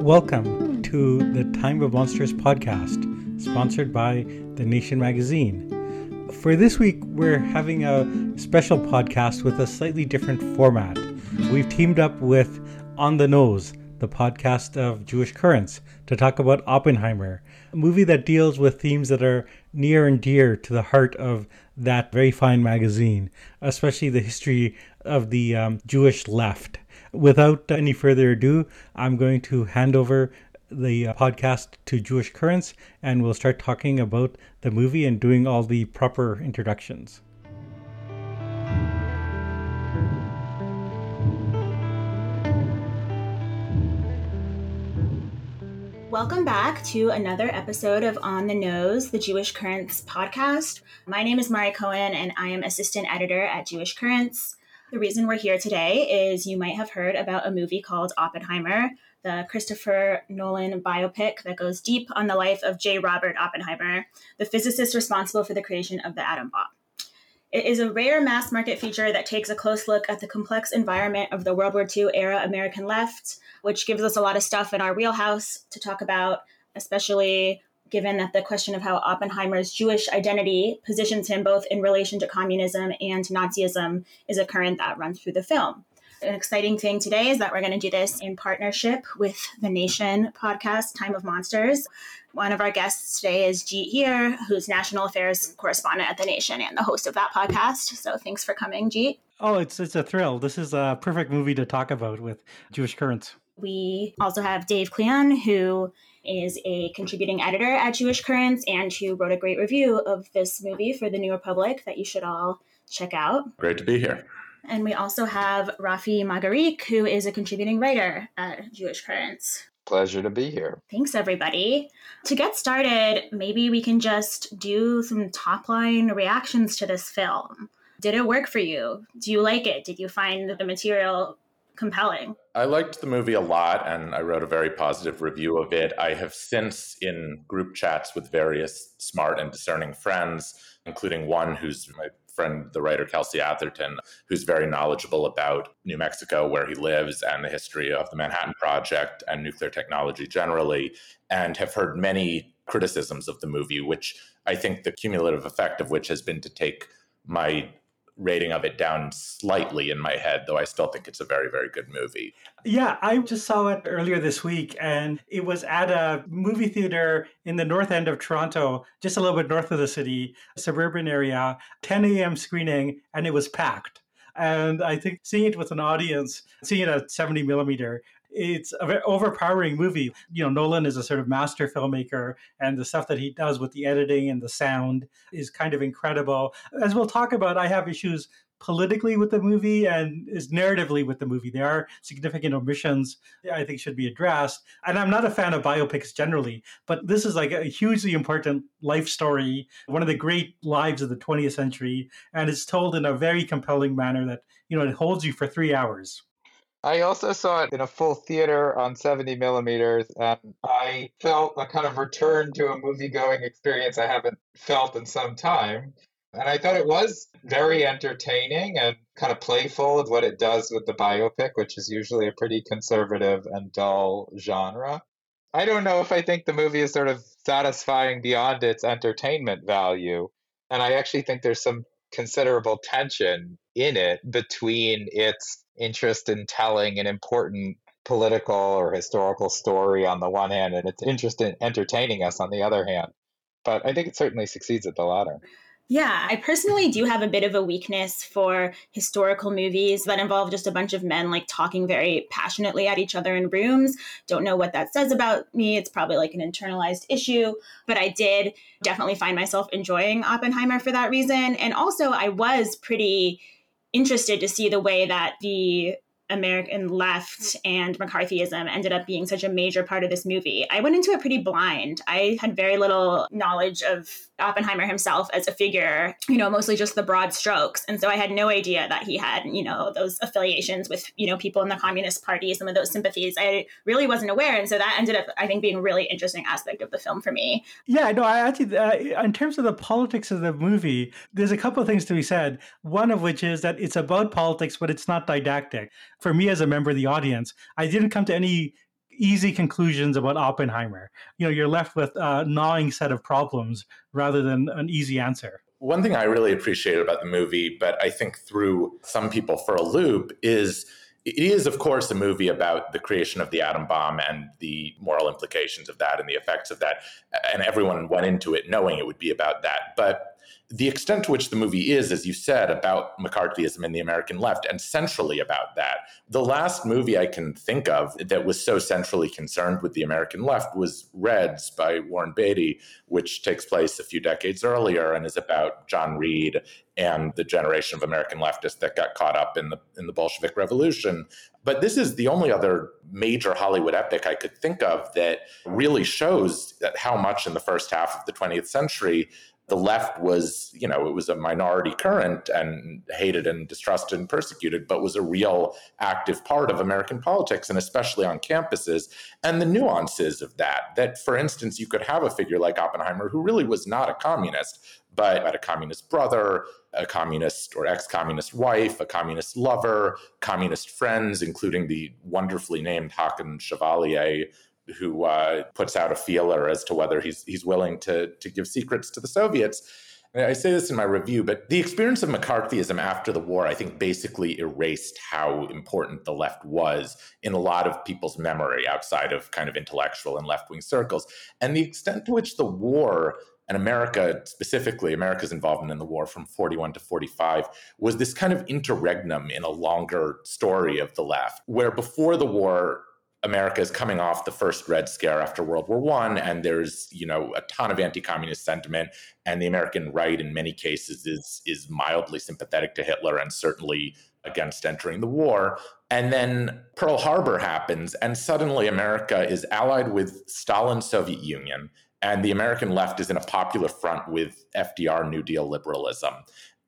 Welcome to the Time of Monsters podcast, sponsored by The Nation magazine. For this week, we're having a special podcast with a slightly different format. We've teamed up with On the Nose, the podcast of Jewish Currents, to talk about Oppenheimer, a movie that deals with themes that are near and dear to the heart of that very fine magazine, especially the history of the um, Jewish left. Without any further ado, I'm going to hand over the uh, podcast to Jewish Currents and we'll start talking about the movie and doing all the proper introductions. Welcome back to another episode of On the Nose, the Jewish Currents podcast. My name is Mari Cohen, and I am assistant editor at Jewish Currents. The reason we're here today is you might have heard about a movie called Oppenheimer, the Christopher Nolan biopic that goes deep on the life of J. Robert Oppenheimer, the physicist responsible for the creation of the atom bomb. It is a rare mass market feature that takes a close look at the complex environment of the World War II era American left, which gives us a lot of stuff in our wheelhouse to talk about, especially given that the question of how Oppenheimer's Jewish identity positions him both in relation to communism and Nazism is a current that runs through the film. An exciting thing today is that we're going to do this in partnership with the Nation podcast, Time of Monsters. One of our guests today is Jeet Heer, who's national affairs correspondent at the Nation and the host of that podcast. So thanks for coming, Jeet. Oh, it's it's a thrill. This is a perfect movie to talk about with Jewish Currents. We also have Dave Klion, who is a contributing editor at Jewish Currents and who wrote a great review of this movie for the New Republic that you should all check out. Great to be here. And we also have Rafi Magarik, who is a contributing writer at Jewish Currents. Pleasure to be here. Thanks, everybody. To get started, maybe we can just do some top line reactions to this film. Did it work for you? Do you like it? Did you find the material compelling. I liked the movie a lot and I wrote a very positive review of it. I have since, in group chats with various smart and discerning friends, including one who's my friend, the writer Kelsey Atherton, who's very knowledgeable about New Mexico, where he lives, and the history of the Manhattan Project and nuclear technology generally, and have heard many criticisms of the movie, which I think the cumulative effect of which has been to take my rating of it down slightly in my head, though I still think it's a very, very good movie. Yeah, I just saw it earlier this week, and it was at a movie theater in the north end of Toronto, just a little bit north of the city, a suburban area, 10 a.m. screening, and it was packed. And I think seeing it with an audience, seeing it at 70 millimeter, it's a very overpowering movie. You know, Nolan is a sort of master filmmaker, and the stuff that he does with the editing and the sound is kind of incredible. As we'll talk about, I have issues politically with the movie and is narratively with the movie. There are significant omissions I think should be addressed. And I'm not a fan of biopics generally, but this is like a hugely important life story, one of the great lives of the 20th century, and it's told in a very compelling manner that, you know, it holds you for three hours. I also saw it in a full theater on 70 millimeters, and I felt a kind of return to a movie going experience I haven't felt in some time. And I thought it was very entertaining and kind of playful with what it does with the biopic, which is usually a pretty conservative and dull genre. I don't know if I think the movie is sort of satisfying beyond its entertainment value. And I actually think there's some considerable tension in it between its interest in telling an important political or historical story on the one hand and its interest in entertaining us on the other hand. But I think it certainly succeeds at the latter. Yeah, I personally do have a bit of a weakness for historical movies that involve just a bunch of men like talking very passionately at each other in rooms. Don't know what that says about me. It's probably like an internalized issue, but I did definitely find myself enjoying Oppenheimer for that reason. And also, I was pretty interested to see the way that the American left and McCarthyism ended up being such a major part of this movie. I went into it pretty blind. I had very little knowledge of Oppenheimer himself as a figure, you know, mostly just the broad strokes. And so I had no idea that he had, you know, those affiliations with, you know, people in the Communist Party, some of those sympathies. I really wasn't aware. And so that ended up, I think, being a really interesting aspect of the film for me. Yeah, no, I actually, uh, in terms of the politics of the movie, there's a couple of things to be said. One of which is that it's about politics, but it's not didactic for me as a member of the audience, I didn't come to any easy conclusions about Oppenheimer. You know, you're left with a gnawing set of problems rather than an easy answer. One thing I really appreciate about the movie, but I think through some people for a loop, is it is, of course, a movie about the creation of the atom bomb and the moral implications of that and the effects of that. And everyone went into it knowing it would be about that. But the extent to which the movie is, as you said, about McCarthyism and the American left, and centrally about that. The last movie I can think of that was so centrally concerned with the American left was Reds by Warren Beatty, which takes place a few decades earlier and is about John Reed and the generation of American leftists that got caught up in the in the Bolshevik Revolution. But this is the only other major Hollywood epic I could think of that really shows that how much in the first half of the 20th century the left was, you know, it was a minority current and hated and distrusted and persecuted, but was a real active part of American politics and especially on campuses. And the nuances of that, that for instance, you could have a figure like Oppenheimer who really was not a communist, but had a communist brother, a communist or ex communist wife, a communist lover, communist friends, including the wonderfully named Haakon Chevalier who uh, puts out a feeler as to whether he's he's willing to to give secrets to the Soviets. I say this in my review, but the experience of McCarthyism after the war, I think, basically erased how important the left was in a lot of people's memory outside of kind of intellectual and left wing circles. And the extent to which the war and America, specifically America's involvement in the war from 41 to 45, was this kind of interregnum in a longer story of the left, where before the war, America is coming off the first Red Scare after World War One, and there's you know a ton of anti-communist sentiment, and the American right in many cases is is mildly sympathetic to Hitler and certainly against entering the war. And then Pearl Harbor happens, and suddenly America is allied with Stalin's Soviet Union, and the American left is in a popular front with FDR New Deal liberalism.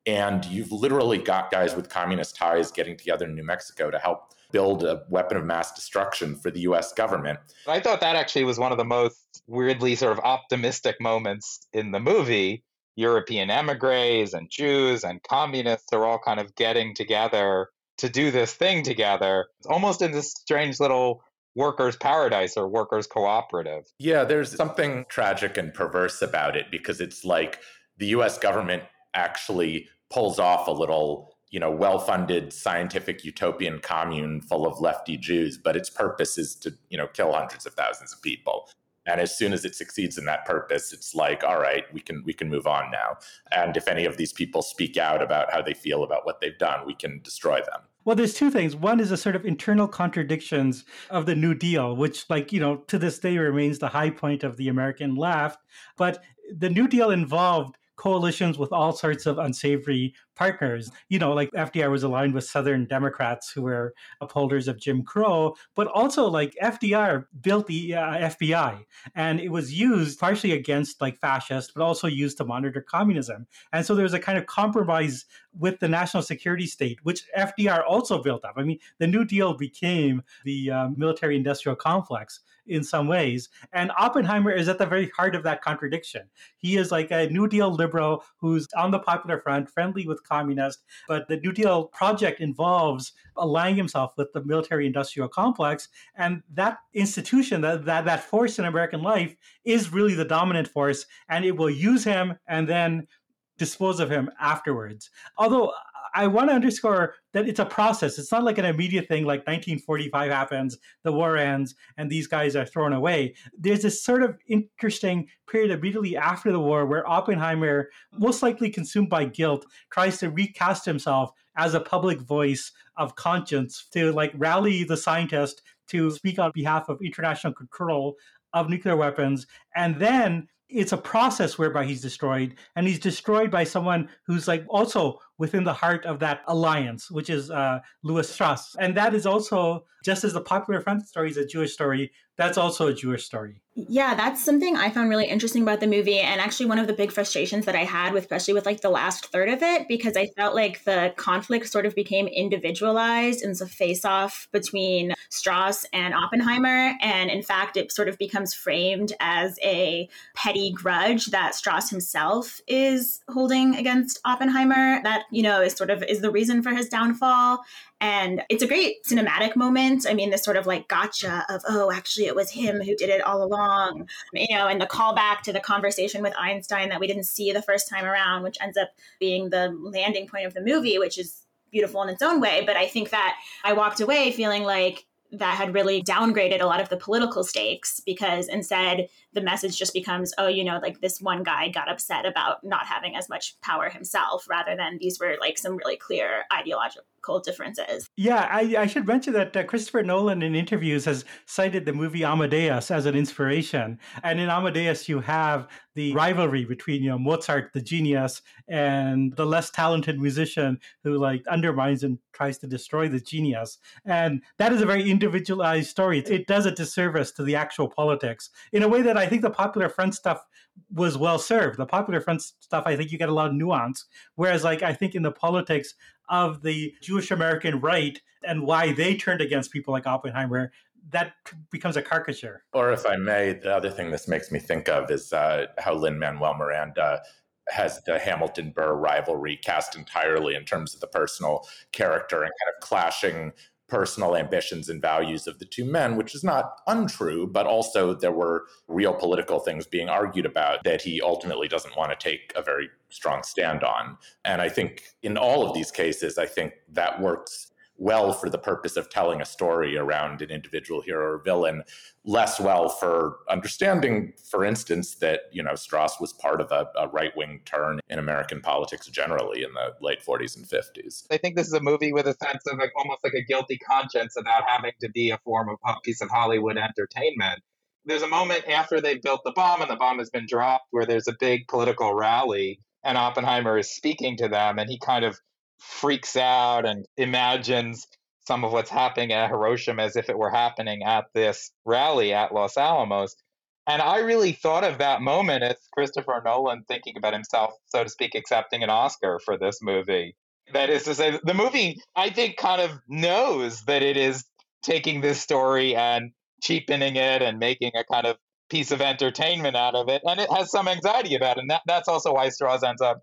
And you've literally got guys with communist ties getting together in New Mexico to help build a weapon of mass destruction for the US government. I thought that actually was one of the most weirdly sort of optimistic moments in the movie. European emigres and Jews and communists are all kind of getting together to do this thing together, it's almost in this strange little workers' paradise or workers' cooperative. Yeah, there's something tragic and perverse about it because it's like the US government actually pulls off a little you know, well-funded scientific utopian commune full of lefty Jews, but its purpose is to, you know, kill hundreds of thousands of people. And as soon as it succeeds in that purpose, it's like, all right, we can we can move on now. And if any of these people speak out about how they feel about what they've done, we can destroy them. Well, there's two things. One is a sort of internal contradictions of the New Deal, which, like, you know, to this day remains the high point of the American left. But the New Deal involved coalitions with all sorts of unsavory partners. You know, like FDR was aligned with Southern Democrats who were upholders of Jim Crow, but also like FDR built the uh, FBI and it was used partially against like fascists, but also used to monitor communism. And so there was a kind of compromise with the national security state, which FDR also built up. I mean, the New Deal became the uh, military industrial complex in some ways. And Oppenheimer is at the very heart of that contradiction. He is like a New Deal liberal who's on the popular front, friendly with communist. But the New Deal project involves aligning himself with the military industrial complex. And that institution, that, that, that force in American life, is really the dominant force. And it will use him and then dispose of him afterwards. Although I want to underscore that it's a process. It's not like an immediate thing like 1945 happens, the war ends, and these guys are thrown away. There's this sort of interesting period immediately after the war where Oppenheimer, most likely consumed by guilt, tries to recast himself as a public voice of conscience to like rally the scientist to speak on behalf of international control of nuclear weapons. And then it's a process whereby he's destroyed and he's destroyed by someone who's like also within the heart of that alliance which is uh, Lewis Strauss. And that is also just as the popular front story is a jewish story that's also a jewish story yeah, that's something I found really interesting about the movie. And actually, one of the big frustrations that I had, with, especially with like the last third of it, because I felt like the conflict sort of became individualized and it's a face off between Strauss and Oppenheimer. And in fact, it sort of becomes framed as a petty grudge that Strauss himself is holding against Oppenheimer. That that, you know, is sort of is the reason for his downfall. And it's a great cinematic moment. I mean, this sort of like gotcha of, oh, actually, it was him who did it all along, you know, and the callback to the conversation with Einstein that we didn't see the first time around, which ends up being the landing point of the movie, which is beautiful in its own way. But I think that I walked away feeling like that had really downgraded a lot of the political stakes because instead the message just becomes oh you know like this one guy got upset about not having as much power himself rather than these were like some really clear ideological differences. Yeah, I, I should mention that uh, Christopher Nolan in interviews has cited the movie Amadeus as an inspiration. And in Amadeus, you have the rivalry between you know Mozart, the genius, and the less talented musician who like undermines and tries to destroy the genius. And that is a very individualized story. It does a disservice to the actual politics in a way that I think the Popular Front stuff was well served. The Popular Front stuff, I think you get a lot of nuance. Whereas, like I think in the politics, of the Jewish American right and why they turned against people like Oppenheimer, that becomes a caricature. Or, if I may, the other thing this makes me think of is uh, how Lin Manuel Miranda has the Hamilton Burr rivalry cast entirely in terms of the personal character and kind of clashing personal ambitions and values of the two men, which is not untrue, but also there were real political things being argued about that he ultimately doesn't want to take a very strong stand on. And I think in all of these cases, I think that works well for the purpose of telling a story around an individual hero or villain, less well for understanding, for instance, that you know Strauss was part of a, a right wing turn in American politics generally in the late 40s and 50s. I think this is a movie with a sense of like almost like a guilty conscience about having to be a form of piece of Hollywood entertainment. There's a moment after they built the bomb and the bomb has been dropped where there's a big political rally and Oppenheimer is speaking to them and he kind of freaks out and imagines some of what's happening at Hiroshima as if it were happening at this rally at Los Alamos. And I really thought of that moment as Christopher Nolan thinking about himself, so to speak, accepting an Oscar for this movie. That is to say, the movie, I think, kind of knows that it is taking this story and cheapening it and making a kind of piece of entertainment out of it. And it has some anxiety about it. And that, that's also why Strauss ends up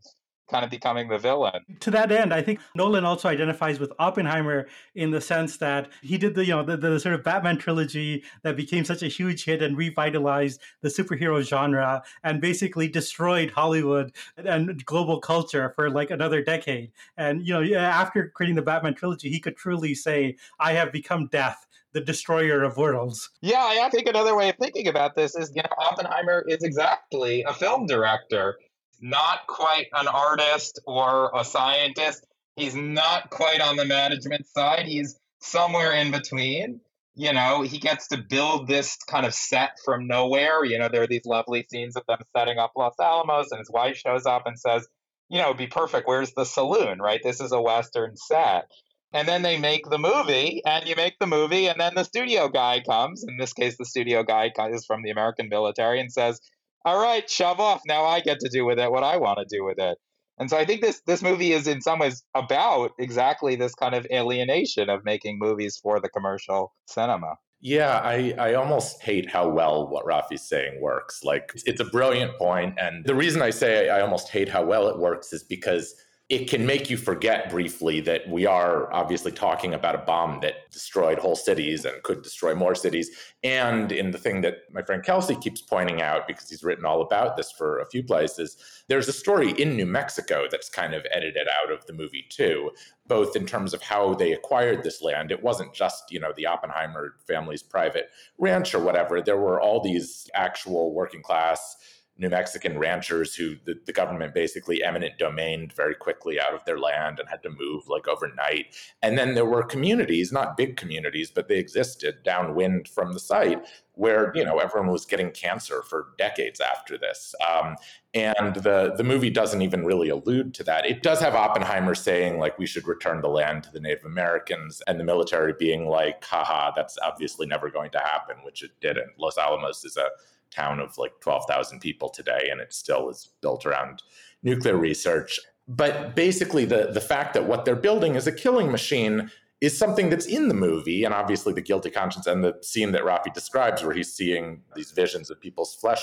kind of becoming the villain. To that end, I think Nolan also identifies with Oppenheimer in the sense that he did the you know the, the sort of Batman trilogy that became such a huge hit and revitalized the superhero genre and basically destroyed Hollywood and global culture for like another decade. And you know, after creating the Batman trilogy, he could truly say, "I have become death." the destroyer of worlds. Yeah, I think another way of thinking about this is, you know, Oppenheimer is exactly a film director not quite an artist or a scientist. He's not quite on the management side. He's somewhere in between. You know, he gets to build this kind of set from nowhere. You know, there are these lovely scenes of them setting up Los Alamos, and his wife shows up and says, you know, it'd be perfect. Where's the saloon, right? This is a Western set. And then they make the movie, and you make the movie, and then the studio guy comes. In this case, the studio guy is from the American military and says, all right, shove off. Now I get to do with it what I want to do with it. And so I think this this movie is in some ways about exactly this kind of alienation of making movies for the commercial cinema. Yeah, I, I almost hate how well what Rafi's saying works. Like, it's a brilliant point. And the reason I say I almost hate how well it works is because it can make you forget briefly that we are obviously talking about a bomb that destroyed whole cities and could destroy more cities. And in the thing that my friend Kelsey keeps pointing out, because he's written all about this for a few places, there's a story in New Mexico that's kind of edited out of the movie too, both in terms of how they acquired this land. It wasn't just, you know, the Oppenheimer family's private ranch or whatever. There were all these actual working class New Mexican ranchers who the, the, government basically eminent domained very quickly out of their land and had to move like overnight. And then there were communities, not big communities, but they existed downwind from the site where you know everyone was getting cancer for decades after this. Um, and the the movie doesn't even really allude to that. It does have Oppenheimer saying like we should return the land to the Native Americans, and the military being like, haha, that's obviously never going to happen, which it didn't. Los Alamos is a town of like 12,000 people today, and it still is built around nuclear research. But basically, the, the fact that what they're building is a killing machine is something that's in the movie. And obviously, the guilty conscience and the scene that Rafi describes, where he's seeing these visions of people's flesh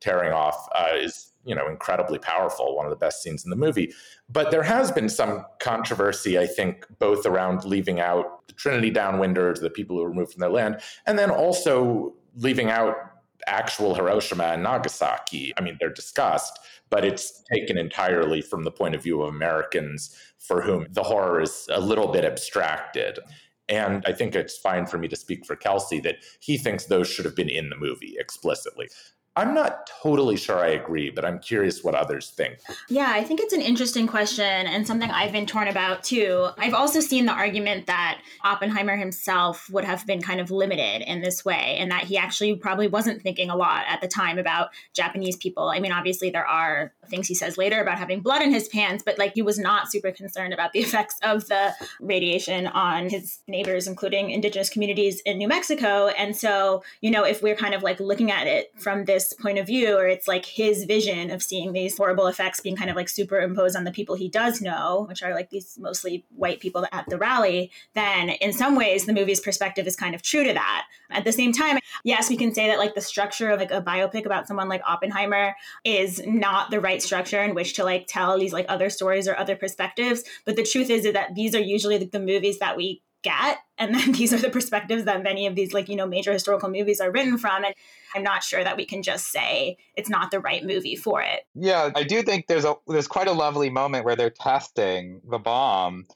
tearing off, uh, is you know, incredibly powerful, one of the best scenes in the movie. But there has been some controversy, I think, both around leaving out the Trinity downwinders, the people who were removed from their land, and then also leaving out actual Hiroshima and Nagasaki. I mean, they're discussed, but it's taken entirely from the point of view of Americans for whom the horror is a little bit abstracted. And I think it's fine for me to speak for Kelsey that he thinks those should have been in the movie explicitly. I'm not totally sure I agree, but I'm curious what others think. Yeah, I think it's an interesting question and something I've been torn about too. I've also seen the argument that Oppenheimer himself would have been kind of limited in this way and that he actually probably wasn't thinking a lot at the time about Japanese people. I mean, obviously, there are things he says later about having blood in his pants, but like he was not super concerned about the effects of the radiation on his neighbors, including indigenous communities in New Mexico. And so, you know, if we're kind of like looking at it from this point of view, or it's like his vision of seeing these horrible effects being kind of like superimposed on the people he does know, which are like these mostly white people at the rally, then in some ways the movie's perspective is kind of true to that. At the same time, yes, we can say that like the structure of like a biopic about someone like Oppenheimer is not the right structure in which to like tell these like other stories or other perspectives. But the truth is that these are usually the movies that we get and then these are the perspectives that many of these like you know major historical movies are written from and i'm not sure that we can just say it's not the right movie for it. Yeah i do think there's a there's quite a lovely moment where they're testing the bomb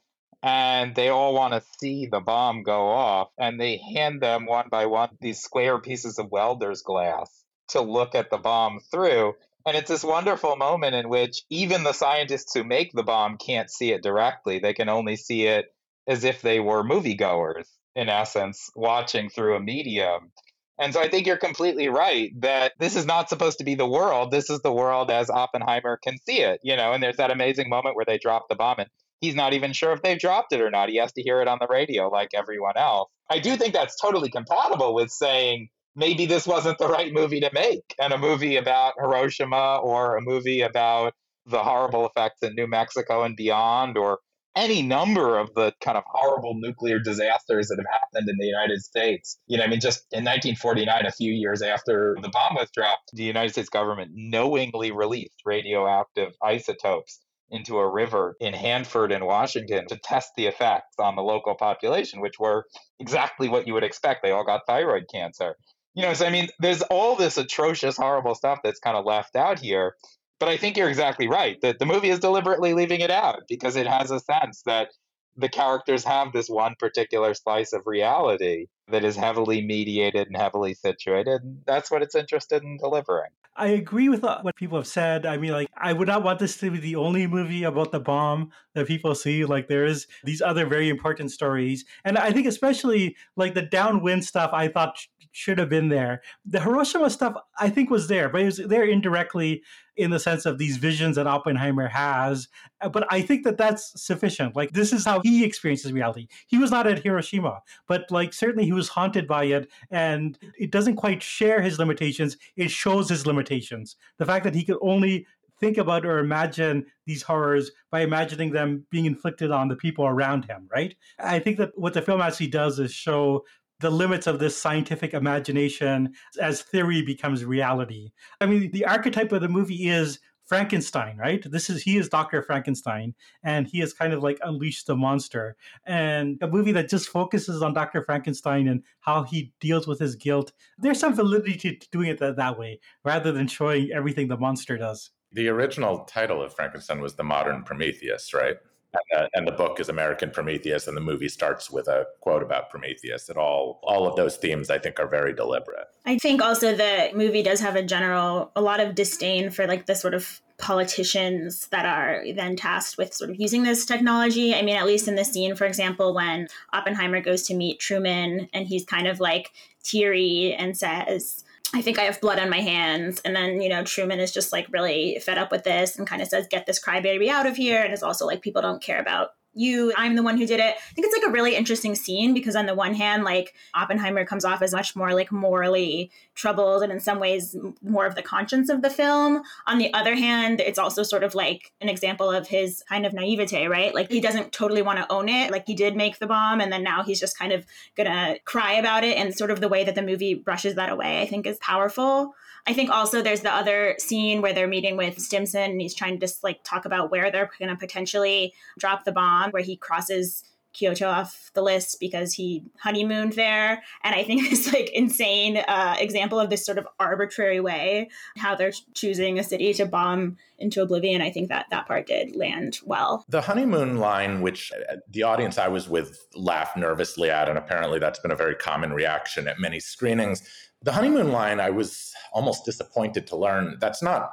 and they all want to see the bomb go off and they hand them one by one these square pieces of welder's glass to look at the bomb through. And it's this wonderful moment in which even the scientists who make the bomb can't see it directly. They can only see it as if they were moviegoers, in essence, watching through a medium. And so I think you're completely right that this is not supposed to be the world. This is the world as Oppenheimer can see it, you know, and there's that amazing moment where they drop the bomb and he's not even sure if they've dropped it or not. He has to hear it on the radio like everyone else. I do think that's totally compatible with saying maybe this wasn't the right movie to make and a movie about Hiroshima or a movie about the horrible effects in New Mexico and beyond or any number of the kind of horrible nuclear disasters that have happened in the United States. You know, I mean, just in 1949, a few years after the bomb was dropped, the United States government knowingly released radioactive isotopes into a river in Hanford in Washington to test the effects on the local population, which were exactly what you would expect. They all got thyroid cancer. You know, so I mean, there's all this atrocious, horrible stuff that's kind of left out here. But I think you're exactly right that the movie is deliberately leaving it out because it has a sense that the characters have this one particular slice of reality that is heavily mediated and heavily situated. And that's what it's interested in delivering. I agree with what people have said. I mean, like, I would not want this to be the only movie about the bomb that people see. Like, there's these other very important stories. And I think, especially like the downwind stuff, I thought should have been there. The Hiroshima stuff, I think, was there, but it was there indirectly in the sense of these visions that Oppenheimer has. Uh, but I think that that's sufficient. Like, this is how he experiences reality. He was not at Hiroshima, but like, certainly he was haunted by it, and it doesn't quite share his limitations. It shows his limitations. The fact that he could only think about or imagine these horrors by imagining them being inflicted on the people around him, right? I think that what the film actually does is show the limits of this scientific imagination as theory becomes reality. I mean, the archetype of the movie is Frankenstein, right? This is he is Dr. Frankenstein, and he has kind of like unleashed the monster. And a movie that just focuses on Dr. Frankenstein and how he deals with his guilt. There's some validity to doing it that, that way, rather than showing everything the monster does. The original title of Frankenstein was The Modern Prometheus, right? And the, and the, book is American Prometheus, and the movie starts with a quote about Prometheus. And all all of those themes, I think, are very deliberate. I think also the movie does have a general a lot of disdain for like the sort of politicians that are then tasked with sort of using this technology. I mean, at least in the scene, for example, when Oppenheimer goes to meet Truman, and he's kind of like teary and says I think I have blood on my hands. And then, you know, Truman is just like really fed up with this and kind of says, get this crybaby out of here. And is also like, people don't care about you, I'm the one who did it. I think it's like a really interesting scene because on the one hand, like Oppenheimer comes off as much more like morally troubled and in some ways more of the conscience of the film. On the other hand, it's also sort of like an example of his kind of naivete, right? Like he doesn't totally want to own it. Like he did make the bomb and then now he's just kind of gonna cry about it. And sort of the way that the movie brushes that away, I think is powerful. I think also there's the other scene where they're meeting with Stimson and he's trying to just like talk about where they're going to potentially drop the bomb, where he crosses Kyoto off the list because he honeymooned there. And I think this like insane uh, example of this sort of arbitrary way how they're choosing a city to bomb into oblivion. I think that that part did land well. The honeymoon line, which uh, the audience I was with laughed nervously at, and apparently that's been a very common reaction at many screenings the honeymoon line, I was almost disappointed to learn. That's not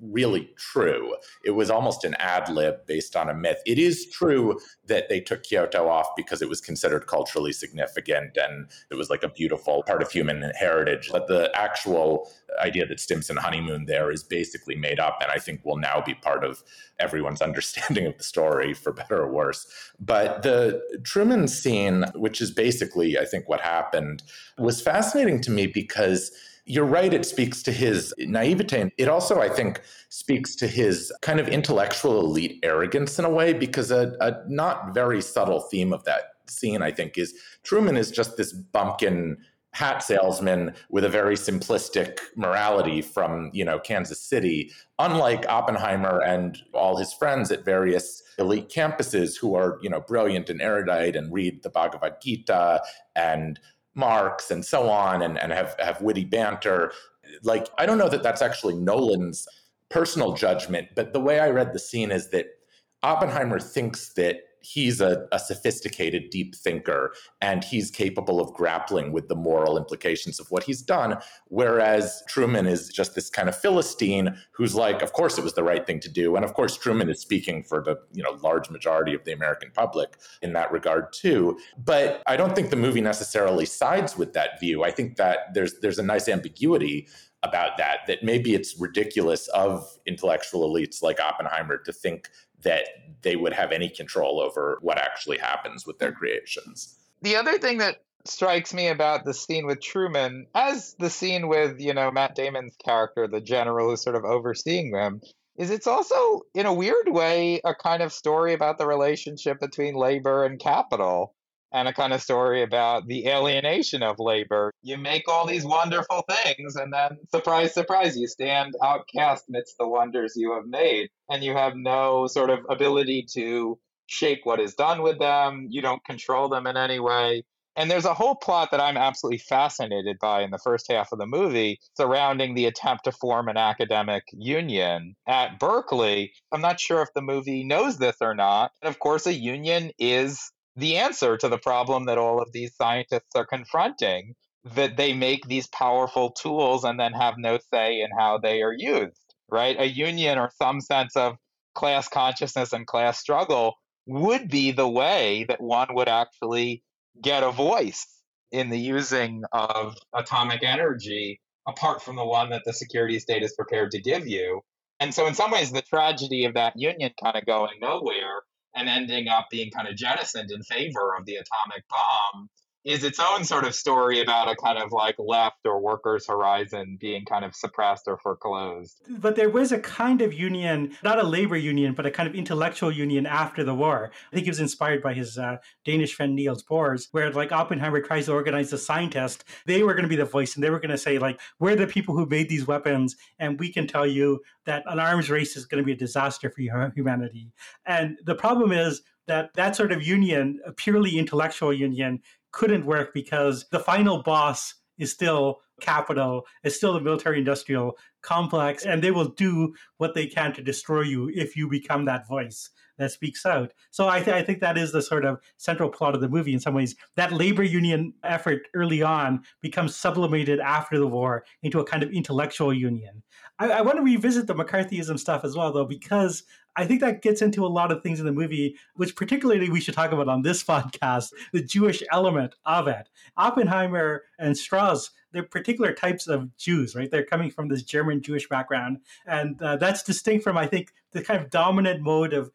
really true. It was almost an ad lib based on a myth. It is true that they took Kyoto off because it was considered culturally significant and it was like a beautiful part of human heritage. But the actual idea that Stimson honeymoon there is basically made up and I think will now be part of everyone's understanding of the story for better or worse. But the Truman scene, which is basically I think what happened, was fascinating to me because you're right, it speaks to his naivete. It also, I think, speaks to his kind of intellectual elite arrogance in a way, because a, a not very subtle theme of that scene, I think, is Truman is just this bumpkin hat salesman with a very simplistic morality from you know Kansas City unlike Oppenheimer and all his friends at various elite campuses who are you know brilliant and erudite and read the Bhagavad Gita and Marx and so on and, and have, have witty banter. Like, I don't know that that's actually Nolan's personal judgment, but the way I read the scene is that Oppenheimer thinks that he's a, a, sophisticated, deep thinker, and he's capable of grappling with the moral implications of what he's done. Whereas Truman is just this kind of Philistine who's like, of course it was the right thing to do. And of course, Truman is speaking for the you know large majority of the American public in that regard too. But I don't think the movie necessarily sides with that view. I think that there's there's a nice ambiguity about that that maybe it's ridiculous of intellectual elites like Oppenheimer to think that they would have any control over what actually happens with their creations. The other thing that strikes me about the scene with Truman, as the scene with, you know, Matt Damon's character, the general who's sort of overseeing them, is it's also, in a weird way, a kind of story about the relationship between labor and capital and a kind of story about the alienation of labor. You make all these wonderful things, and then, surprise, surprise, you stand outcast amidst the wonders you have made, and you have no sort of ability to shape what is done with them. You don't control them in any way. And there's a whole plot that I'm absolutely fascinated by in the first half of the movie surrounding the attempt to form an academic union at Berkeley. I'm not sure if the movie knows this or not. And of course, a union is the answer to the problem that all of these scientists are confronting that they make these powerful tools and then have no say in how they are used, right? A union or some sense of class consciousness and class struggle would be the way that one would actually get a voice in the using of atomic energy apart from the one that the security state is prepared to give you. And so, in some ways, the tragedy of that union kind of going nowhere and ending up being kind of jettisoned in favor of the atomic bomb is its own sort of story about a kind of like left or workers' horizon being kind of suppressed or foreclosed. But there was a kind of union, not a labor union, but a kind of intellectual union after the war. I think he was inspired by his uh, Danish friend Niels Bohr, where like Oppenheimer tries to organize the scientists. They were going to be the voice and they were going to say, like, we're the people who made these weapons and we can tell you that an arms race is going to be a disaster for humanity. And the problem is that that sort of union, a purely intellectual union, couldn't work because the final boss is still capital, is still the military industrial complex, and they will do what they can to destroy you if you become that voice that speaks out. So I, th- I, think that is the sort of central plot of the movie in some ways. That labor union effort early on becomes sublimated after the war into a kind of intellectual union. I, I want to revisit the McCarthyism stuff as well, though, because I think that gets into a lot of things in the movie, which particularly we should talk about on this podcast the Jewish element of it. Oppenheimer and Strauss, they're particular types of Jews, right? They're coming from this German Jewish background. And uh, that's distinct from, I think, the kind of dominant mode of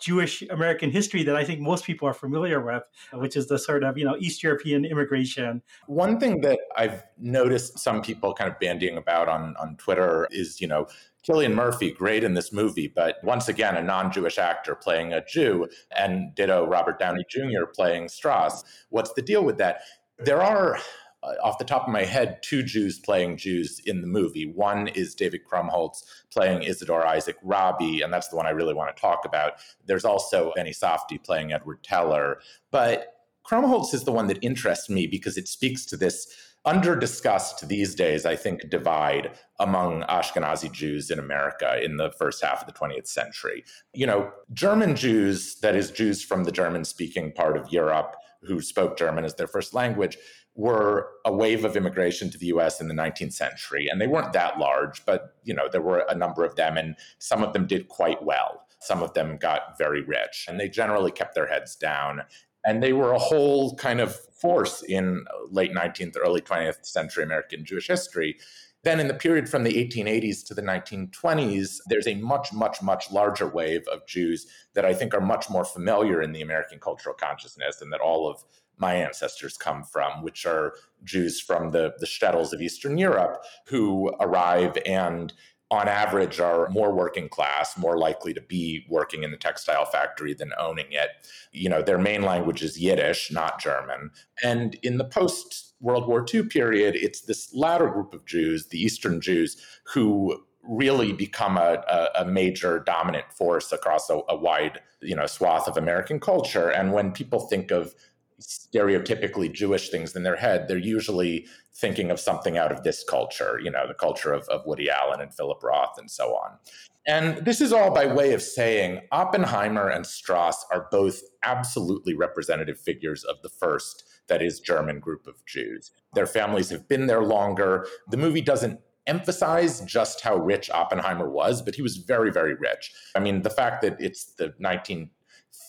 Jewish American history that I think most people are familiar with, which is the sort of, you know, East European immigration. One thing that I've noticed some people kind of bandying about on, on Twitter is, you know, Cillian Murphy, great in this movie, but once again, a non Jewish actor playing a Jew, and ditto Robert Downey Jr. playing Strauss. What's the deal with that? There are uh, off the top of my head, two Jews playing Jews in the movie. One is David Krumholtz playing Isidor Isaac Rabi, and that's the one I really want to talk about. There's also Benny Safdie playing Edward Teller. But Krumholtz is the one that interests me because it speaks to this under discussed these days, I think, divide among Ashkenazi Jews in America in the first half of the 20th century. You know, German Jews, that is, Jews from the German speaking part of Europe who spoke German as their first language, were a wave of immigration to the US in the 19th century. And they weren't that large, but you know, there were a number of them, and some of them did quite well. Some of them got very rich, and they generally kept their heads down. And they were a whole kind of force in late 19th, early 20th century American Jewish history. Then, in the period from the 1880s to the 1920s, there's a much, much, much larger wave of Jews that I think are much more familiar in the American cultural consciousness and that all of my ancestors come from, which are Jews from the, the shtetls of Eastern Europe who arrive and on average are more working class, more likely to be working in the textile factory than owning it. You know, their main language is Yiddish, not German. And in the post World War II period, it's this latter group of Jews, the Eastern Jews, who really become a, a, a major dominant force across a, a wide, you know, swath of American culture. And when people think of stereotypically Jewish things in their head, they're usually thinking of something out of this culture, you know, the culture of, of Woody Allen and Philip Roth and so on. And this is all by way of saying Oppenheimer and Strauss are both absolutely representative figures of the first, that is, German group of Jews. Their families have been there longer. The movie doesn't emphasize just how rich Oppenheimer was, but he was very, very rich. I mean, the fact that it's the 19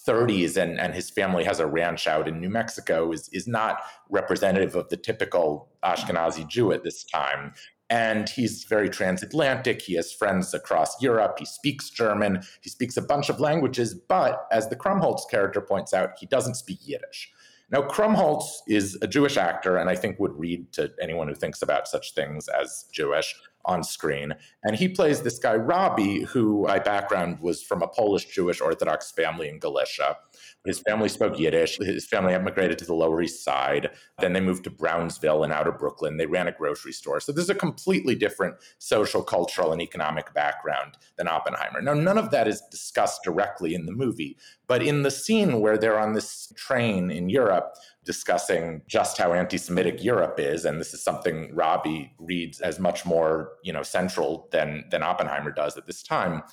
30s and, and his family has a ranch out in New Mexico is, is not representative of the typical Ashkenazi Jew at this time. And he's very transatlantic. He has friends across Europe. He speaks German. He speaks a bunch of languages. But as the Krumholtz character points out, he doesn't speak Yiddish. Now, Krumholtz is a Jewish actor, and I think would read to anyone who thinks about such things as Jewish on screen. And he plays this guy, Rabi, who by background was from a Polish Jewish Orthodox family in Galicia. His family spoke Yiddish. His family emigrated to the Lower East Side. Then they moved to Brownsville in outer Brooklyn. They ran a grocery store. So there's a completely different social, cultural, and economic background than Oppenheimer. Now, none of that is discussed directly in the movie, but in the scene where they're on this train in Europe, discussing just how anti-Semitic Europe is, and this is something Rabi reads as much more, you know, central than than Oppenheimer does at this time.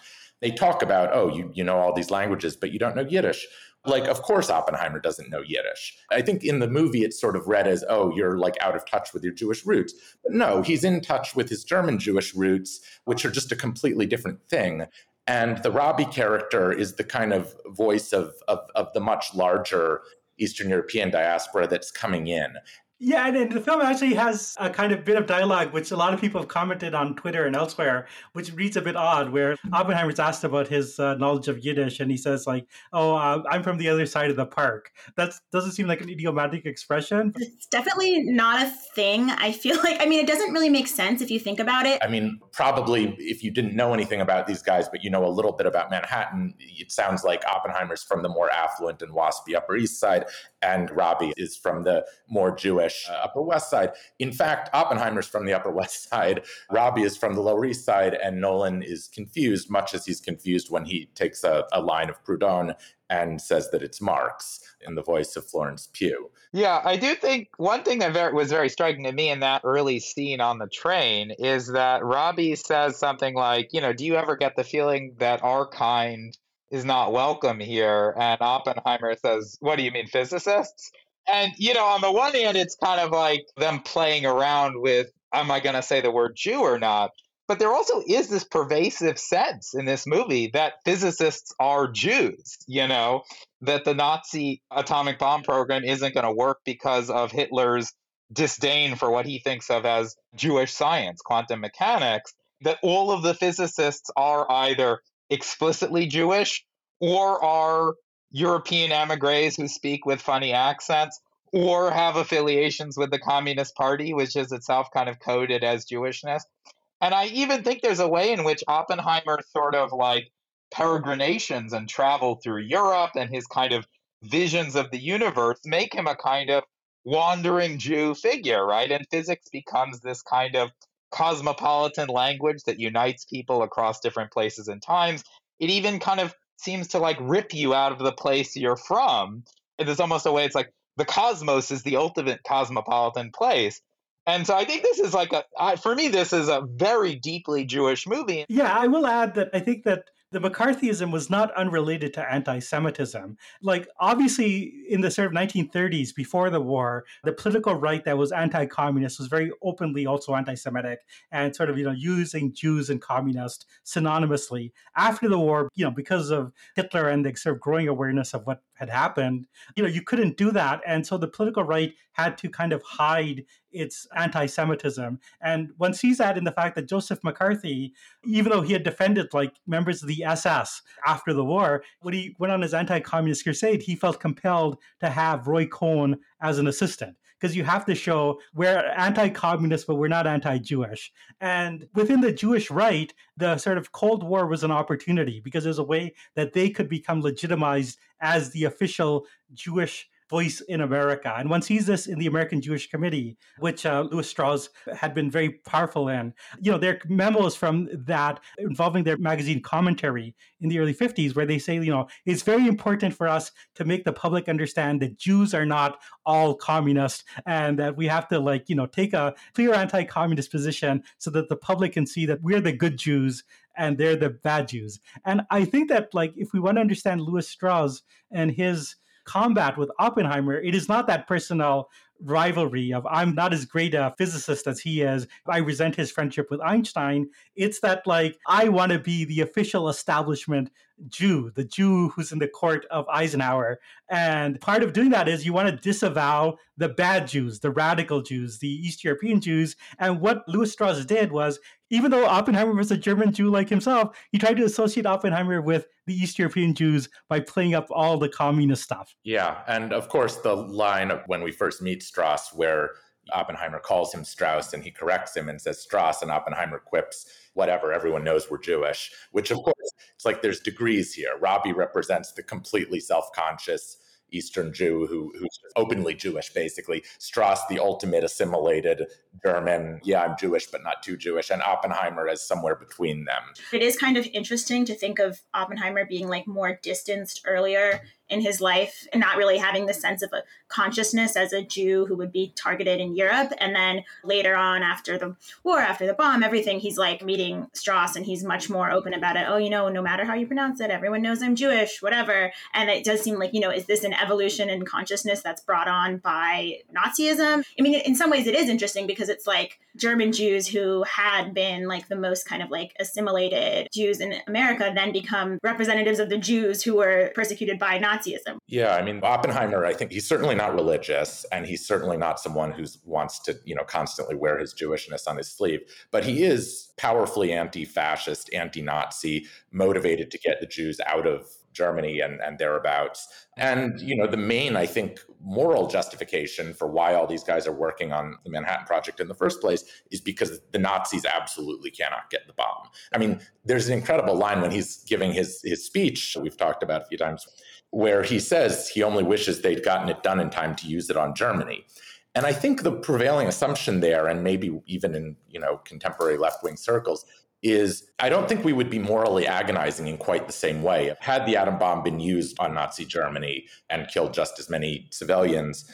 They talk about, oh, you you know all these languages, but you don't know Yiddish. Like, of course, Oppenheimer doesn't know Yiddish. I think in the movie it's sort of read as, oh, you're like out of touch with your Jewish roots. But no, he's in touch with his German Jewish roots, which are just a completely different thing. And the Rabi character is the kind of voice of, of, of the much larger Eastern European diaspora that's coming in. Yeah, and, the film actually has a kind of bit of dialogue, which a lot of people have commented on Twitter and elsewhere, which reads a bit odd. Where Oppenheimer's asked about his uh, knowledge of Yiddish, and he says like, "Oh, uh, I'm from the other side of the park." That doesn't seem like an idiomatic expression. It's definitely not a thing. I feel like, I mean, it doesn't really make sense if you think about it. I mean, probably if you didn't know anything about these guys, but you know a little bit about Manhattan, it sounds like Oppenheimer's from the more affluent and waspy Upper East Side, and Rabi is from the more Jewish uh, Upper West Side. In fact, Oppenheimer's from the Upper West Side, Rabi is from the Lower East Side, and Nolan is confused, much as he's confused when he takes a, a line of Proudhon and says that it's Marx in the voice of Florence Pugh. Yeah, I do think one thing that was very striking to me in that early scene on the train is that Rabi says something like, you know, do you ever get the feeling that our kind is not welcome here. And Oppenheimer says, What do you mean, physicists? And, you know, on the one hand, it's kind of like them playing around with, Am I going to say the word Jew or not? But there also is this pervasive sense in this movie that physicists are Jews, you know, that the Nazi atomic bomb program isn't going to work because of Hitler's disdain for what he thinks of as Jewish science, quantum mechanics, that all of the physicists are either explicitly Jewish or are European emigres who speak with funny accents, or have affiliations with the Communist Party, which is itself kind of coded as Jewishness. And I even think there's a way in which Oppenheimer sort of like peregrinations and travel through Europe and his kind of visions of the universe make him a kind of wandering Jew figure, right? And physics becomes this kind of cosmopolitan language that unites people across different places and times. It even kind of seems to like rip you out of the place you're from. And there's almost a way it's like the cosmos is the ultimate cosmopolitan place. And so I think this is like a, I, for me, this is a very deeply Jewish movie. Yeah, I will add that I think that the McCarthyism was not unrelated to anti Semitism. Like, obviously, in the sort of 1930s, before the war, the political right that was anti communist was very openly also anti Semitic and sort of, you know, using Jews and communists synonymously. After the war, you know, because of Hitler and the sort of growing awareness of what had happened, you know, you couldn't do that. And so the political right had to kind of hide its anti Semitism. And one sees that in the fact that Joseph McCarthy, even though he had defended like members of the SS after the war, when he went on his anti communist crusade, he felt compelled to have Roy Cohn as an assistant because you have to show we're anti-communist but we're not anti-jewish and within the jewish right the sort of cold war was an opportunity because there's a way that they could become legitimized as the official jewish voice in America. And one sees this in the American Jewish Committee, which uh, Lewis Strauss had been very powerful in. You know, there are memos from that involving their magazine commentary in the early 50s, where they say, you know, it's very important for us to make the public understand that Jews are not all communist and that we have to, like, you know, take a clear anti communist position so that the public can see that we're the good Jews and they're the bad Jews. And I think that, like, if we want to understand Lewis Strauss and his combat with Oppenheimer, it is not that personal rivalry of I'm not as great a physicist as he is. I resent his friendship with Einstein. It's that like I want to be the official establishment Jew, the Jew who's in the court of Eisenhower. And part of doing that is you want to disavow the bad Jews, the radical Jews, the East European Jews. And what Lewis Strauss did was even though Oppenheimer was a German Jew like himself, he tried to associate Oppenheimer with the East European Jews by playing up all the communist stuff. Yeah. And of course, the line of when we first meet Strauss, where Oppenheimer calls him Strauss and he corrects him and says Strauss, and Oppenheimer quips, whatever, everyone knows we're Jewish, which of course, it's like there's degrees here. Rabi represents the completely self conscious Eastern Jew who, who's openly Jewish, basically. Strauss, the ultimate assimilated German, yeah, I'm Jewish, but not too Jewish, and Oppenheimer as somewhere between them. It is kind of interesting to think of Oppenheimer being like more distanced earlier in his life and not really having the sense of a consciousness as a Jew who would be targeted in Europe. And then later on, after the war, after the bomb, everything, he's like meeting Strauss and he's much more open about it. Oh, you know, no matter how you pronounce it, everyone knows I'm Jewish, whatever. And it does seem like, you know, is this an evolution in consciousness that's brought on by Nazism? I mean, in some ways it is interesting because it's like German Jews who had been like the most kind of like assimilated Jews in America then become representatives of the Jews who were persecuted by Nazis Nazism. Yeah, I mean Oppenheimer, I think he's certainly not religious and he's certainly not someone who wants to, you know, constantly wear his Jewishness on his sleeve, but he is powerfully anti-fascist, anti-Nazi, motivated to get the Jews out of Germany and, and thereabouts. And, you know, the main, I think, moral justification for why all these guys are working on the Manhattan Project in the first place is because the Nazis absolutely cannot get the bomb. I mean, there's an incredible line when he's giving his, his speech, we've talked about a few times, where he says he only wishes they'd gotten it done in time to use it on Germany. And I think the prevailing assumption there, and maybe even in you know contemporary left wing circles, is I don't think we would be morally agonizing in quite the same way. Had the atom bomb been used on Nazi Germany and killed just as many civilians,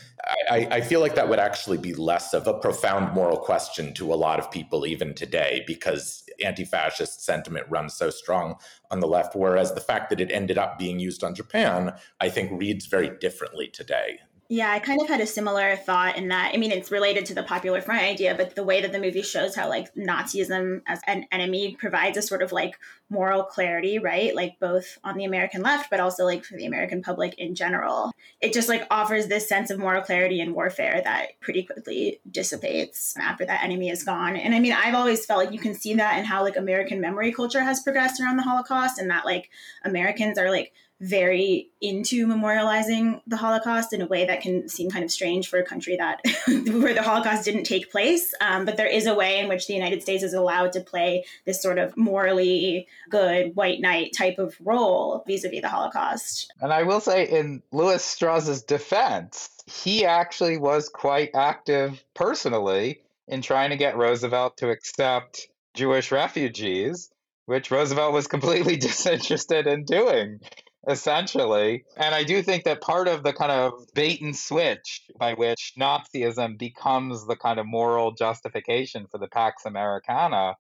I, I, feel like that would actually be less of a profound moral question to a lot of people even today because anti fascist sentiment runs so strong on the left. Whereas the fact that it ended up being used on Japan, I think reads very differently today. Yeah, I kind of had a similar thought in that. I mean, it's related to the popular front idea, but the way that the movie shows how like Nazism as an enemy provides a sort of like moral clarity, right? Like both on the American left, but also like for the American public in general. It just like offers this sense of moral clarity in warfare that pretty quickly dissipates after that enemy is gone. And I mean, I've always felt like you can see that in how like American memory culture has progressed around the Holocaust and that like Americans are like very into memorializing the Holocaust in a way that can seem kind of strange for a country that where the Holocaust didn't take place. Um, but there is a way in which the United States is allowed to play this sort of morally good white knight type of role vis-a-vis the Holocaust. And I will say, in lewis Strauss's defense, he actually was quite active personally in trying to get Roosevelt to accept Jewish refugees, which Roosevelt was completely disinterested in doing essentially. And I do think that part of the kind of bait and switch by which Nazism becomes the kind of moral justification for the Pax Americana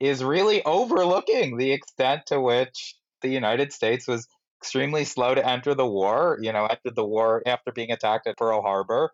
is really overlooking the extent to which the United States was extremely slow to enter the war, you know, entered the war after being attacked at Pearl Harbor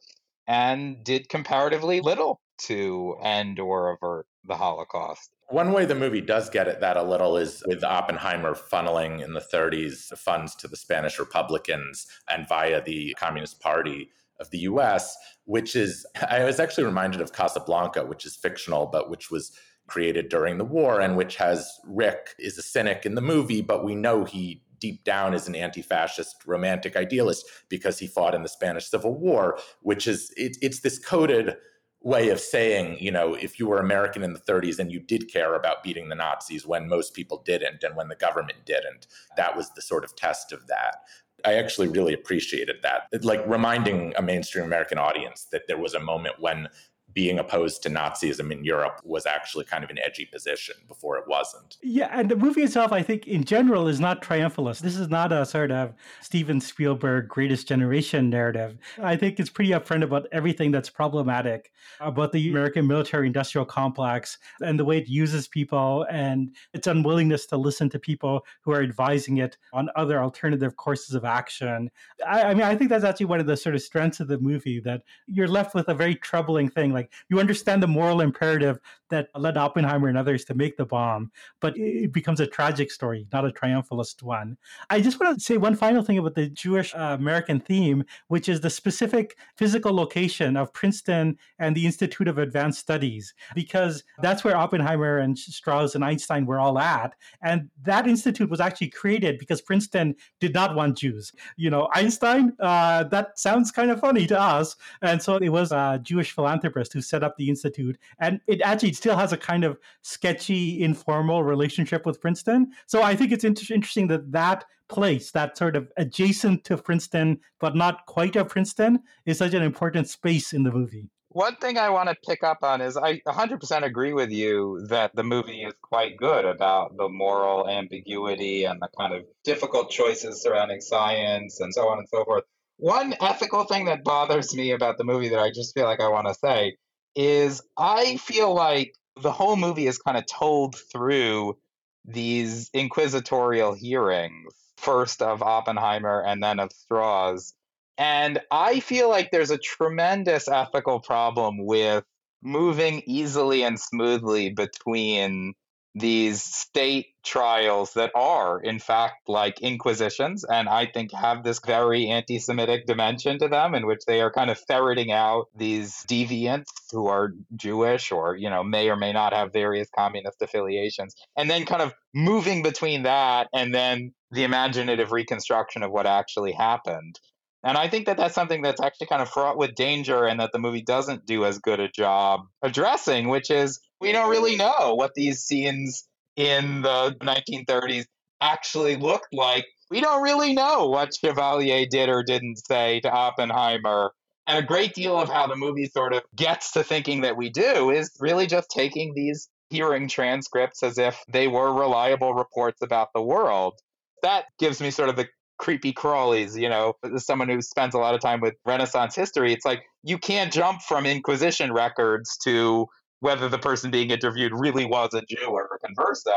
and did comparatively little to end or avert the Holocaust. One way the movie does get at that a little is with Oppenheimer funneling in the 30s funds to the Spanish Republicans and via the Communist Party of the US, which is, I was actually reminded of Casablanca, which is fictional, but which was created during the war and which has Rick is a cynic in the movie, but we know he deep down is an anti-fascist romantic idealist because he fought in the Spanish Civil War, which is it, it's this coded way of saying, you know, if you were American in the 30s and you did care about beating the Nazis when most people didn't and when the government didn't, that was the sort of test of that. I actually really appreciated that. Like reminding a mainstream American audience that there was a moment when being opposed to Nazism in Europe was actually kind of an edgy position before it wasn't. Yeah, and the movie itself, I think, in general, is not triumphalist. This is not a sort of Steven Spielberg greatest generation narrative. I think it's pretty upfront about everything that's problematic about the American military industrial complex and the way it uses people and its unwillingness to listen to people who are advising it on other alternative courses of action. I, I mean, I think that's actually one of the sort of strengths of the movie that you're left with a very troubling thing. Like like you understand the moral imperative that led Oppenheimer and others to make the bomb, but it becomes a tragic story, not a triumphalist one. I just want to say one final thing about the Jewish uh, American theme, which is the specific physical location of Princeton and the Institute of Advanced Studies, because that's where Oppenheimer and Strauss and Einstein were all at. And that institute was actually created because Princeton did not want Jews. You know, Einstein, uh, that sounds kind of funny to us. And so it was a Jewish philanthropist who set up the institute. And it actually still has a kind of sketchy, informal relationship with Princeton. So I think it's inter- interesting that that place, that sort of adjacent to Princeton, but not quite a Princeton, is such an important space in the movie. One thing I want to pick up on is I 100% agree with you that the movie is quite good about the moral ambiguity and the kind of difficult choices surrounding science and so on and so forth. One ethical thing that bothers me about the movie that I just feel like I want to say is I feel like the whole movie is kind of told through these inquisitorial hearings, first of Oppenheimer and then of Strauss. And I feel like there's a tremendous ethical problem with moving easily and smoothly between these state trials that are, in fact, like inquisitions, and I think have this very anti Semitic dimension to them, in which they are kind of ferreting out these deviants who are Jewish or, you know, may or may not have various communist affiliations, and then kind of moving between that and then the imaginative reconstruction of what actually happened. And I think that that's something that's actually kind of fraught with danger and that the movie doesn't do as good a job addressing, which is we don't really know what these scenes in the 1930s actually looked like. We don't really know what Chevalier did or didn't say to Oppenheimer. And a great deal of how the movie sort of gets to thinking that we do is really just taking these hearing transcripts as if they were reliable reports about the world. That gives me sort of the creepy crawlies, you know, as someone who spends a lot of time with Renaissance history, it's like you can't jump from Inquisition records to whether the person being interviewed really was a Jew or a converso.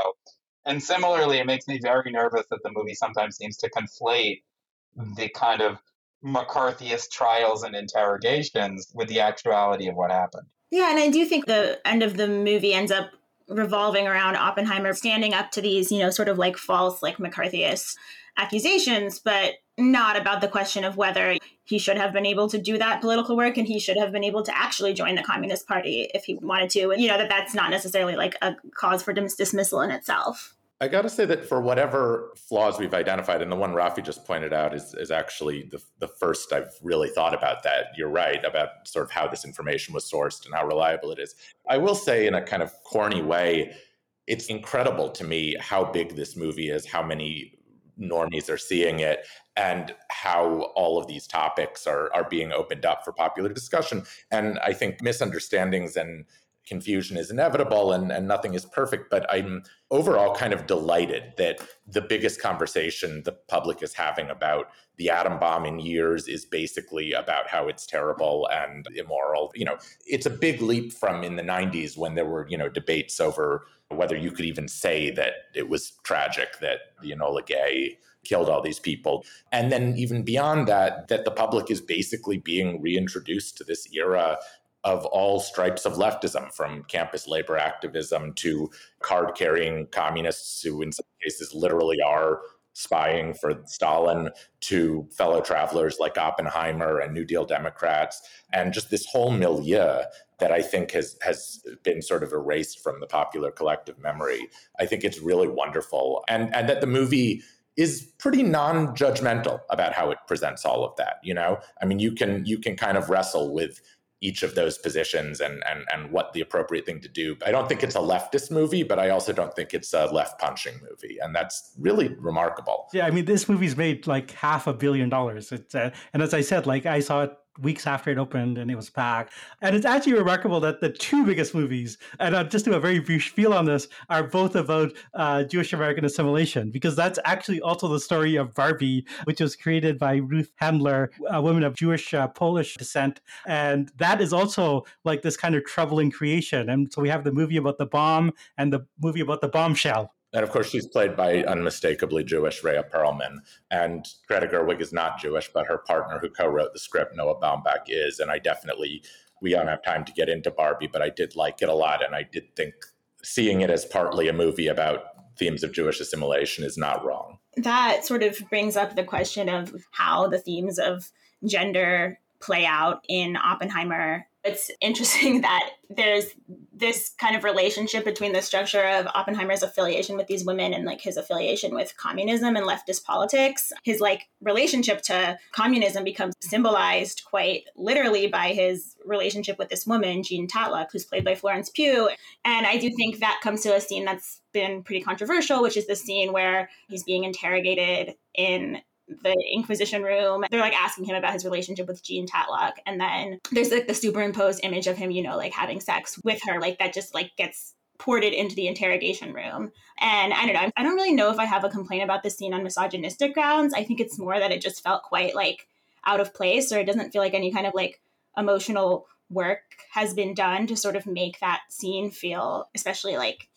And similarly, it makes me very nervous that the movie sometimes seems to conflate the kind of McCarthyist trials and interrogations with the actuality of what happened. Yeah, and I do think the end of the movie ends up revolving around Oppenheimer standing up to these, you know, sort of like false, like McCarthyist accusations, but not about the question of whether he should have been able to do that political work and he should have been able to actually join the Communist Party if he wanted to. And, you know, that that's not necessarily like a cause for dismissal in itself. I got to say that for whatever flaws we've identified, and the one Rafi just pointed out is, is actually the, the first I've really thought about that. You're right about sort of how this information was sourced and how reliable it is. I will say, in a kind of corny way, it's incredible to me how big this movie is, how many normies are seeing it, and how all of these topics are, are being opened up for popular discussion. And I think misunderstandings and confusion is inevitable and, and nothing is perfect. But I'm overall kind of delighted that the biggest conversation the public is having about the atom bomb in years is basically about how it's terrible and immoral. You know, it's a big leap from in the 90s when there were, you know, debates over whether you could even say that it was tragic that the Enola Gay killed all these people. And then even beyond that, that the public is basically being reintroduced to this era of all stripes of leftism, from campus labor activism to card carrying communists who, in some cases, literally are spying for Stalin, to fellow travelers like Oppenheimer and New Deal Democrats, and just this whole milieu that I think has has been sort of erased from the popular collective memory. I think it's really wonderful, and and that the movie is pretty non-judgmental about how it presents all of that you know i mean you can you can kind of wrestle with each of those positions and and and what the appropriate thing to do. I don't think it's a leftist movie, but I also don't think it's a left punching movie, and that's really remarkable. Yeah, I mean, this movie's made like half a billion dollars. It's uh, and as I said, like I saw it weeks after it opened and it was packed. And it's actually remarkable that the two biggest movies, and I'll just do a very brief spiel on this, are both about uh, Jewish American assimilation, because that's actually also the story of Barbie, which was created by Ruth Handler, a woman of Jewish uh, Polish descent. And that is also like this kind of troubling creation. And so we have the movie about the bomb and the movie about the bombshell. And of course, she's played by unmistakably Jewish Rhea Perlman. And Greta Gerwig is not Jewish, but her partner who co wrote the script, Noah Baumbach, is. And I definitely, we don't have time to get into Barbie, but I did like it a lot. And I did think seeing it as partly a movie about themes of Jewish assimilation is not wrong. That sort of brings up the question of how the themes of gender play out in Oppenheimer it's interesting that there's this kind of relationship between the structure of Oppenheimer's affiliation with these women and like his affiliation with communism and leftist politics. His like relationship to communism becomes symbolized quite literally by his relationship with this woman, Jean Tatlock, who's played by Florence Pugh. And I do think that comes to a scene that's been pretty controversial, which is the scene where he's being interrogated in the Inquisition room. They're like asking him about his relationship with Jean Tatlock. And then there's like the superimposed image of him, you know, like having sex with her, like that just like gets ported into the interrogation room. And I don't know, I don't really know if I have a complaint about this scene on misogynistic grounds. I think it's more that it just felt quite like out of place or it doesn't feel like any kind of like emotional work has been done to sort of make that scene feel especially like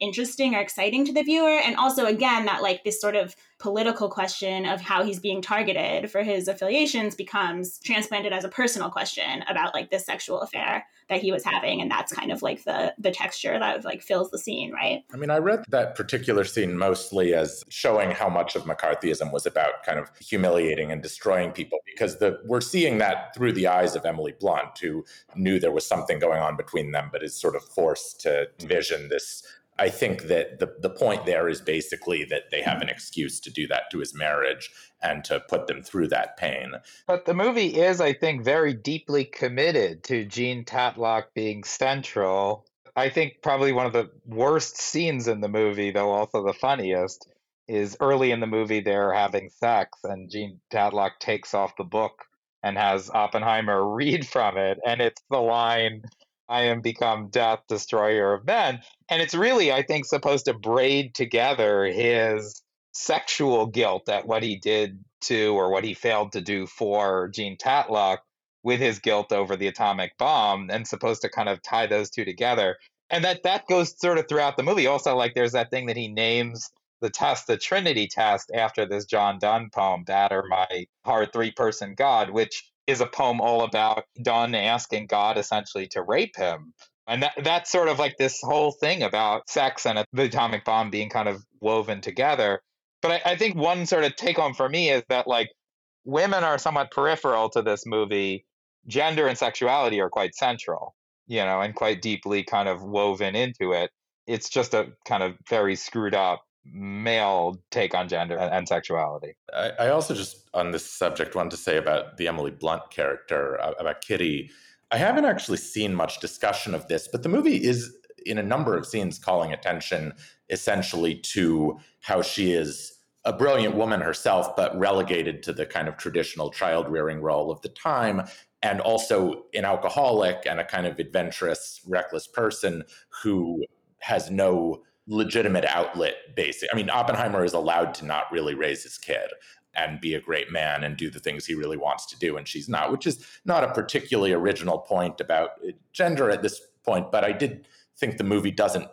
interesting or exciting to the viewer. And also again that like this sort of political question of how he's being targeted for his affiliations becomes transplanted as a personal question about like this sexual affair that he was having. And that's kind of like the the texture that like fills the scene right? I mean i read that particular scene mostly as showing how much of mccarthyism was about kind of humiliating and destroying people because the we're seeing that through the eyes of emily blunt who knew there was something going on between them but is sort of forced to envision this I think that the, the point there is basically that they have an excuse to do that to his marriage and to put them through that pain. But the movie is, I think, very deeply committed to Jean Tatlock being central. I think probably one of the worst scenes in the movie, though also the funniest, is early in the movie they're having sex and Jean Tatlock takes off the book and has Oppenheimer read from it. And it's the line, I am become death, destroyer of men. And it's really, I think, supposed to braid together his sexual guilt at what he did to or what he failed to do for Jean Tatlock with his guilt over the atomic bomb and supposed to kind of tie those two together. And that that goes sort of throughout the movie. Also, like there's that thing that he names the test, the Trinity test, after this John Donne poem, Batter My Heart Three Person God, which is a poem all about Donne asking God essentially to rape him. And that, that's sort of like this whole thing about sex and the atomic bomb being kind of woven together. But I, I think one sort of take home for me is that like women are somewhat peripheral to this movie. Gender and sexuality are quite central, you know, and quite deeply kind of woven into it. It's just a kind of very screwed up male take on gender and, sexuality. I, I, also just on this subject want to say about the Emily Blunt character uh, about Kitty. I haven't actually seen much discussion of this, but the movie is in a number of scenes calling attention essentially to how she is a brilliant woman herself, but relegated to the kind of traditional child rearing role of the time, and also an alcoholic and a kind of adventurous, reckless person who has no legitimate outlet basic i mean oppenheimer is allowed to not really raise his kid and be a great man and do the things he really wants to do and she's not which is not a particularly original point about uh, gender at this point but i did think the movie doesn't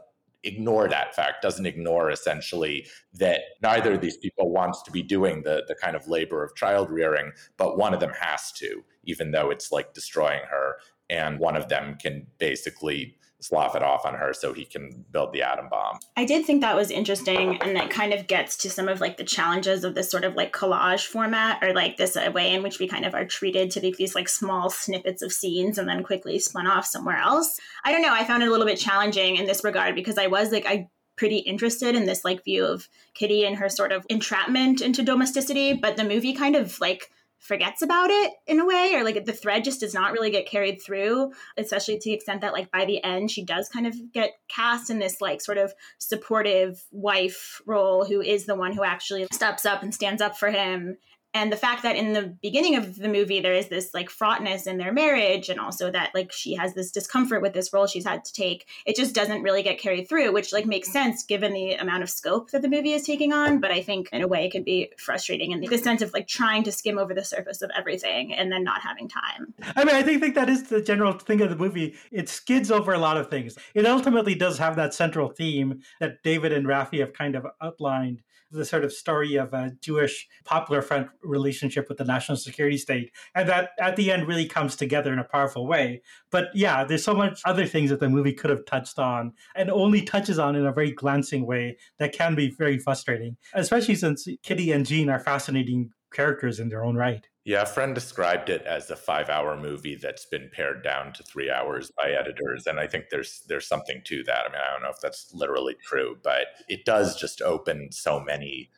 ignore that fact doesn't ignore essentially that neither of these people wants to be doing the the kind of labor of child rearing but one of them has to even though it's like destroying her and one of them can basically slough it off on her so he can build the atom bomb. I did think that was interesting and that kind of gets to some of like the challenges of this sort of like collage format or like this uh, way in which we kind of are treated to these like small snippets of scenes and then quickly spun off somewhere else. I don't know, I found it a little bit challenging in this regard because I was like I pretty interested in this like view of Kitty and her sort of entrapment into domesticity, but the movie kind of like forgets about it in a way or like the thread just does not really get carried through especially to the extent that like by the end she does kind of get cast in this like sort of supportive wife role who is the one who actually steps up and stands up for him and the fact that in the beginning of the movie there is this like fraughtness in their marriage and also that like she has this discomfort with this role she's had to take it just doesn't really get carried through which like makes sense given the amount of scope that the movie is taking on. But i think in a way it can be frustrating in the sense of like trying to skim over the surface of everything and then not having time. I mean i think, think that is the general thing of the movie. It skids over a lot of things. It ultimately does have that central theme that david and rafi have kind of outlined the sort of story of a Jewish popular front relationship with the national security state. And that at the end really comes together in a powerful way. But yeah, there's so much other things that the movie could have touched on and only touches on in a very glancing way that can be very frustrating, especially since Kitty and Jean are fascinating characters in their own right. Yeah, a friend described it as a five-hour movie that's been pared down to three hours by editors, and I think there's there's something to that. I mean, I don't know if that's literally true, but it does just open so many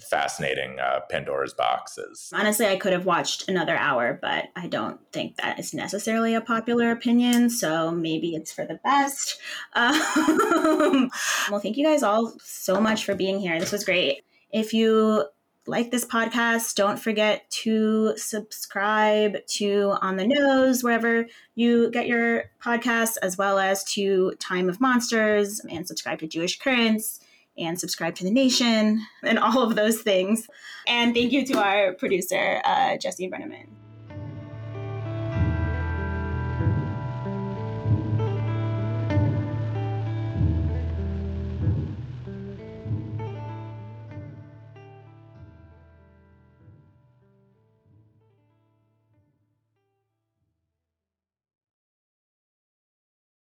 fascinating uh, Pandora's boxes. Honestly, I could have watched another hour, but I don't think that is necessarily a popular opinion. So maybe it's for the best. Um, well, thank you guys all so much for being here. This was great. If you like this podcast, don't forget to subscribe to On the Nose, wherever you get your podcasts, as well as to Time of Monsters, and subscribe to Jewish Currents, and subscribe to The Nation, and all of those things. And thank you to our producer, uh, Jesse Brenneman.